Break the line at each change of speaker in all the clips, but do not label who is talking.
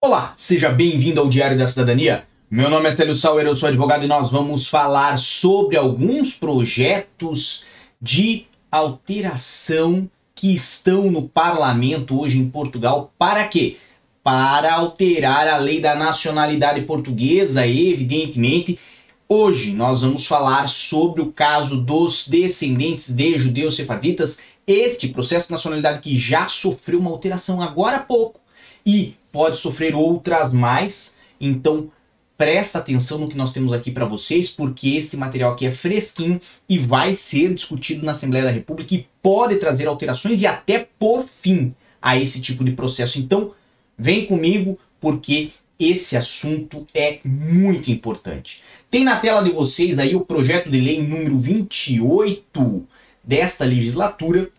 Olá, seja bem-vindo ao Diário da Cidadania. Meu nome é Célio Sauer, eu sou advogado e nós vamos falar sobre alguns projetos de alteração que estão no parlamento hoje em Portugal. Para quê? Para alterar a lei da nacionalidade portuguesa, evidentemente. Hoje nós vamos falar sobre o caso dos descendentes de judeus sefarditas, este processo de nacionalidade que já sofreu uma alteração agora há pouco e pode sofrer outras mais. Então, presta atenção no que nós temos aqui para vocês, porque esse material aqui é fresquinho e vai ser discutido na Assembleia da República e pode trazer alterações e até por fim a esse tipo de processo. Então, vem comigo porque esse assunto é muito importante. Tem na tela de vocês aí o projeto de lei número 28 desta legislatura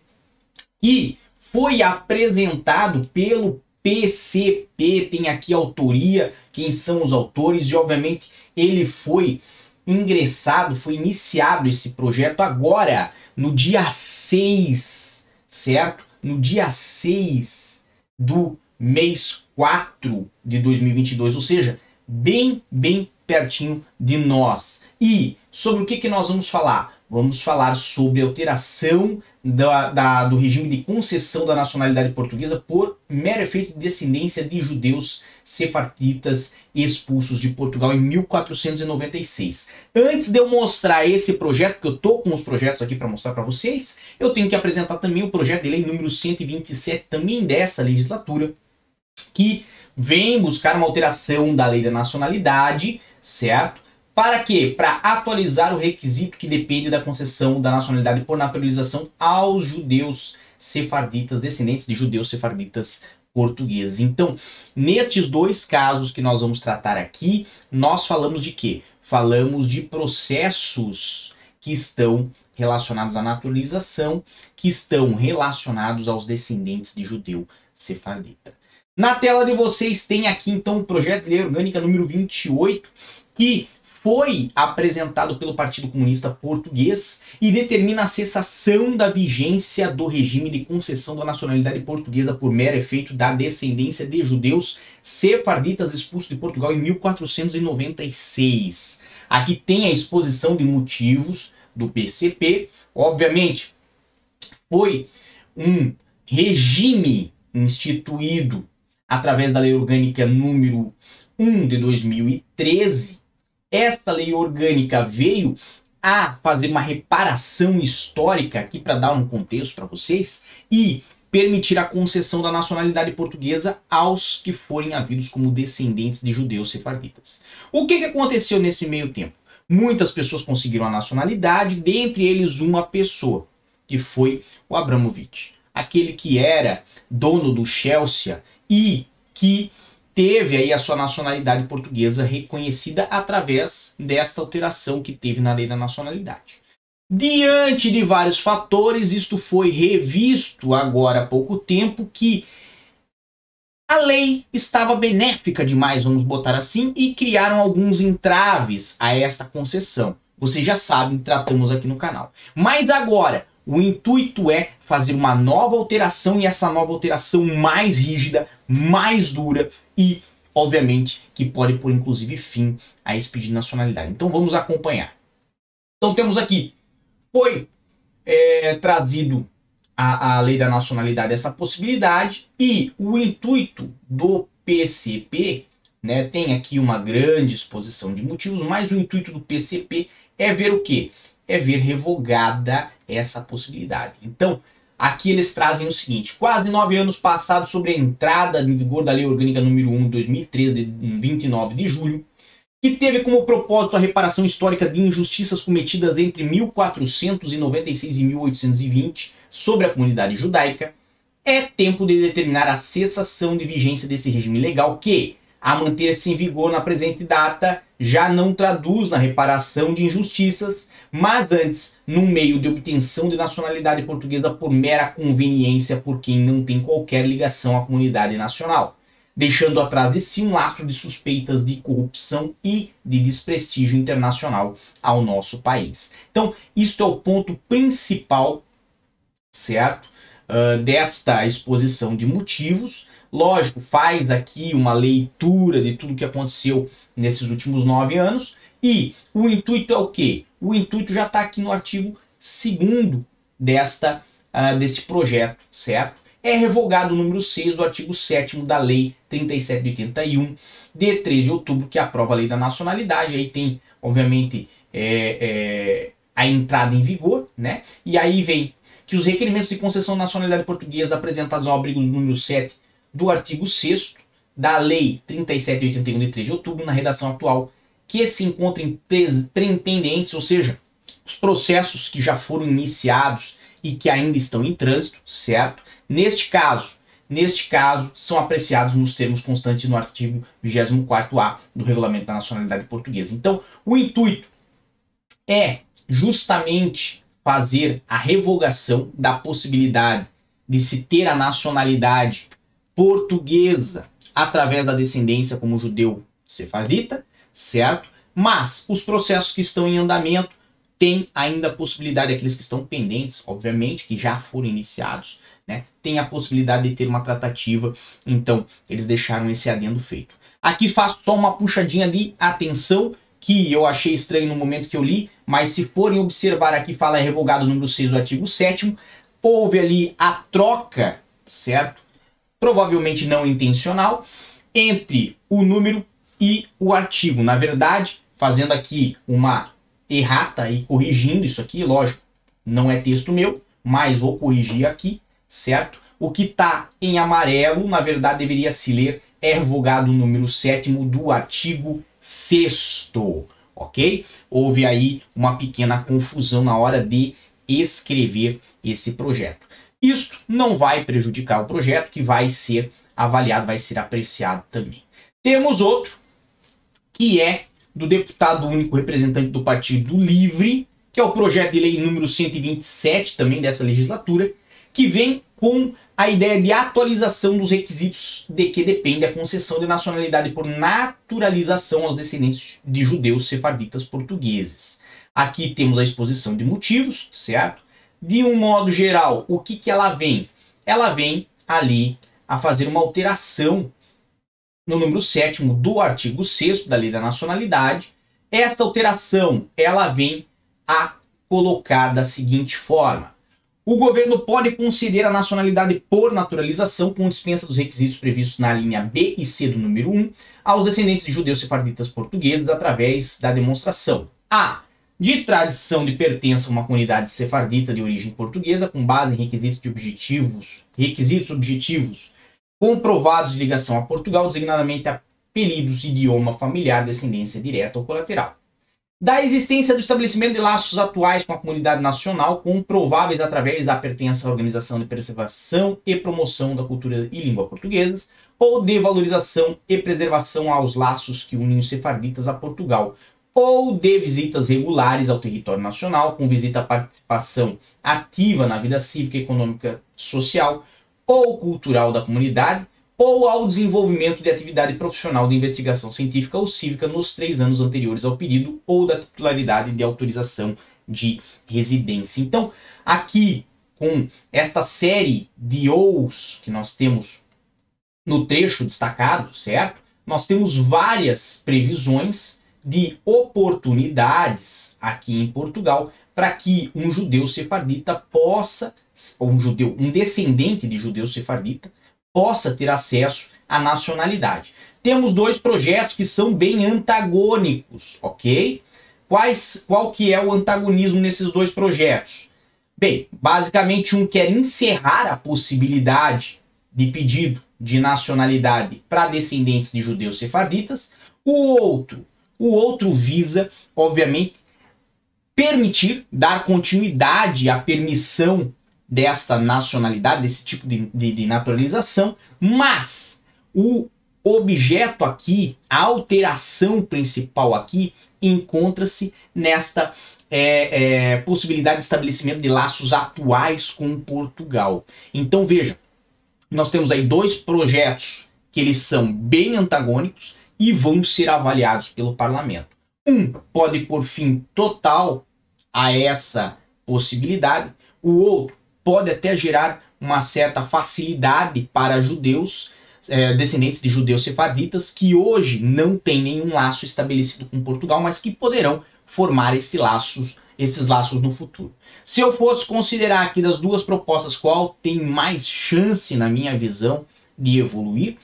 que foi apresentado pelo PCP tem aqui autoria, quem são os autores, e obviamente ele foi ingressado, foi iniciado esse projeto agora, no dia 6, certo? No dia 6 do mês 4 de 2022, ou seja, bem, bem pertinho de nós. E sobre o que, que nós vamos falar? Vamos falar sobre alteração da, da, do regime de concessão da nacionalidade portuguesa por mero efeito de descendência de judeus sefarditas expulsos de Portugal em 1496. Antes de eu mostrar esse projeto, que eu tô com os projetos aqui para mostrar para vocês, eu tenho que apresentar também o projeto de lei número 127, também dessa legislatura, que vem buscar uma alteração da lei da nacionalidade, certo? Para quê? Para atualizar o requisito que depende da concessão da nacionalidade por naturalização aos judeus sefarditas, descendentes de judeus sefarditas portugueses. Então, nestes dois casos que nós vamos tratar aqui, nós falamos de quê? Falamos de processos que estão relacionados à naturalização, que estão relacionados aos descendentes de judeu sefardita. Na tela de vocês tem aqui então o projeto de lei orgânica número 28, que foi apresentado pelo Partido Comunista Português e determina a cessação da vigência do regime de concessão da nacionalidade portuguesa por mero efeito da descendência de judeus sefarditas expulsos de Portugal em 1496. Aqui tem a exposição de motivos do PCP. Obviamente, foi um regime instituído através da Lei Orgânica número 1 de 2013 esta lei orgânica veio a fazer uma reparação histórica aqui para dar um contexto para vocês e permitir a concessão da nacionalidade portuguesa aos que forem havidos como descendentes de judeus sefarditas. O que, que aconteceu nesse meio tempo? Muitas pessoas conseguiram a nacionalidade, dentre eles uma pessoa, que foi o Abramovich, aquele que era dono do Chelsea e que teve aí a sua nacionalidade portuguesa reconhecida através desta alteração que teve na lei da nacionalidade. Diante de vários fatores, isto foi revisto agora há pouco tempo que a lei estava benéfica demais, vamos botar assim, e criaram alguns entraves a esta concessão. Vocês já sabem, tratamos aqui no canal. Mas agora, o intuito é fazer uma nova alteração e essa nova alteração mais rígida, mais dura e, obviamente, que pode pôr inclusive fim a esse pedido de nacionalidade. Então vamos acompanhar. Então temos aqui, foi é, trazido a, a lei da nacionalidade essa possibilidade e o intuito do PCP, né, tem aqui uma grande exposição de motivos, mas o intuito do PCP é ver o que? É ver revogada essa possibilidade. Então, Aqui eles trazem o seguinte: quase nove anos passados sobre a entrada em vigor da Lei Orgânica número 1 de 2013, de 29 de julho, que teve como propósito a reparação histórica de injustiças cometidas entre 1496 e 1820 sobre a comunidade judaica, é tempo de determinar a cessação de vigência desse regime legal que, a manter-se em vigor na presente data, já não traduz na reparação de injustiças mas antes, no meio de obtenção de nacionalidade portuguesa por mera conveniência por quem não tem qualquer ligação à comunidade nacional, deixando atrás de si um lastro de suspeitas de corrupção e de desprestígio internacional ao nosso país. Então, isto é o ponto principal, certo, uh, desta exposição de motivos, lógico, faz aqui uma leitura de tudo que aconteceu nesses últimos nove anos. E o intuito é o quê? O intuito já está aqui no artigo 2 desta uh, deste projeto, certo? É revogado o número 6 do artigo 7 da Lei 3781, de 3 de outubro, que aprova a Lei da Nacionalidade. Aí tem, obviamente, é, é, a entrada em vigor, né? E aí vem que os requerimentos de concessão de nacionalidade portuguesa apresentados ao abrigo do número 7 do artigo 6 da Lei 3781 de 3 de outubro, na redação atual, que se encontrem pendentes, ou seja, os processos que já foram iniciados e que ainda estão em trânsito, certo? Neste caso, neste caso, são apreciados nos termos constantes no artigo 24A do Regulamento da Nacionalidade Portuguesa. Então, o intuito é justamente fazer a revogação da possibilidade de se ter a nacionalidade portuguesa através da descendência como judeu sefardita, certo? Mas os processos que estão em andamento tem ainda a possibilidade, aqueles que estão pendentes, obviamente, que já foram iniciados, né? Tem a possibilidade de ter uma tratativa, então eles deixaram esse adendo feito. Aqui faço só uma puxadinha de atenção que eu achei estranho no momento que eu li, mas se forem observar aqui, fala revogado o número 6 do artigo 7 houve ali a troca, certo? Provavelmente não intencional, entre o número e o artigo. Na verdade, fazendo aqui uma errata e corrigindo isso aqui, lógico, não é texto meu, mas vou corrigir aqui, certo? O que está em amarelo, na verdade, deveria se ler é revogado o número 7 do artigo 6 ok? Houve aí uma pequena confusão na hora de escrever esse projeto. Isto não vai prejudicar o projeto, que vai ser avaliado, vai ser apreciado também. Temos outro, que é do deputado único representante do Partido Livre, que é o projeto de lei número 127 também dessa legislatura, que vem com a ideia de atualização dos requisitos de que depende a concessão de nacionalidade por naturalização aos descendentes de judeus sefarditas portugueses. Aqui temos a exposição de motivos, certo? De um modo geral, o que, que ela vem? Ela vem ali a fazer uma alteração no número 7 do artigo 6 da Lei da Nacionalidade. Essa alteração, ela vem a colocar da seguinte forma: o governo pode conceder a nacionalidade por naturalização com dispensa dos requisitos previstos na linha B e C do número 1 aos descendentes de judeus sefarditas portugueses através da demonstração a de tradição de pertença a uma comunidade sefardita de origem portuguesa com base em requisitos objetivos, requisitos objetivos comprovados de ligação a Portugal, designadamente apelidos, idioma familiar, descendência direta ou colateral. Da existência do estabelecimento de laços atuais com a comunidade nacional, comprováveis através da pertença à Organização de Preservação e Promoção da Cultura e Língua Portuguesas, ou de valorização e preservação aos laços que unem os sefarditas a Portugal, ou de visitas regulares ao território nacional, com visita à participação ativa na vida cívica, econômica, social, ou cultural da comunidade, ou ao desenvolvimento de atividade profissional de investigação científica ou cívica nos três anos anteriores ao período ou da titularidade de autorização de residência. Então, aqui, com esta série de OUs que nós temos no trecho destacado, certo? Nós temos várias previsões de oportunidades aqui em Portugal para que um judeu sefardita possa, ou um judeu, um descendente de judeu sefardita, possa ter acesso à nacionalidade. Temos dois projetos que são bem antagônicos, ok? Quais, qual que é o antagonismo nesses dois projetos? Bem, basicamente um quer encerrar a possibilidade de pedido de nacionalidade para descendentes de judeus sefarditas, o outro, o outro visa, obviamente, permitir, dar continuidade à permissão desta nacionalidade, desse tipo de, de, de naturalização, mas o objeto aqui, a alteração principal aqui, encontra-se nesta é, é, possibilidade de estabelecimento de laços atuais com Portugal. Então veja, nós temos aí dois projetos que eles são bem antagônicos e vão ser avaliados pelo parlamento. Um pode pôr fim total a essa possibilidade, o outro pode até gerar uma certa facilidade para judeus é, descendentes de judeus sefarditas que hoje não têm nenhum laço estabelecido com Portugal, mas que poderão formar este laços, esses laços no futuro. Se eu fosse considerar aqui das duas propostas qual tem mais chance, na minha visão, de evoluir,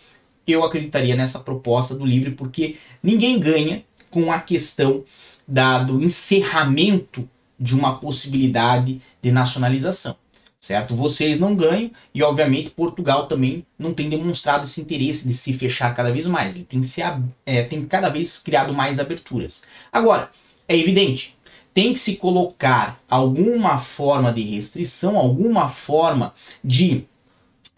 eu acreditaria nessa proposta do livre, porque ninguém ganha com a questão da, do encerramento de uma possibilidade de nacionalização certo? Vocês não ganham e, obviamente, Portugal também não tem demonstrado esse interesse de se fechar cada vez mais. Ele tem, se, é, tem cada vez criado mais aberturas. Agora, é evidente, tem que se colocar alguma forma de restrição, alguma forma de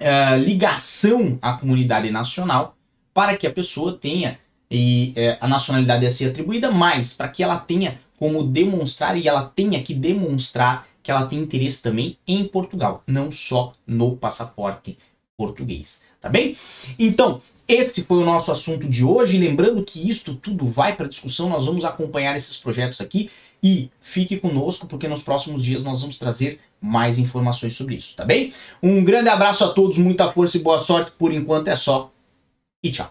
uh, ligação à comunidade nacional para que a pessoa tenha e, é, a nacionalidade a ser atribuída, mas para que ela tenha como demonstrar e ela tenha que demonstrar que ela tem interesse também em Portugal, não só no passaporte português, tá bem? Então, esse foi o nosso assunto de hoje. Lembrando que isto tudo vai para discussão, nós vamos acompanhar esses projetos aqui e fique conosco porque nos próximos dias nós vamos trazer mais informações sobre isso, tá bem? Um grande abraço a todos, muita força e boa sorte. Por enquanto é só e tchau.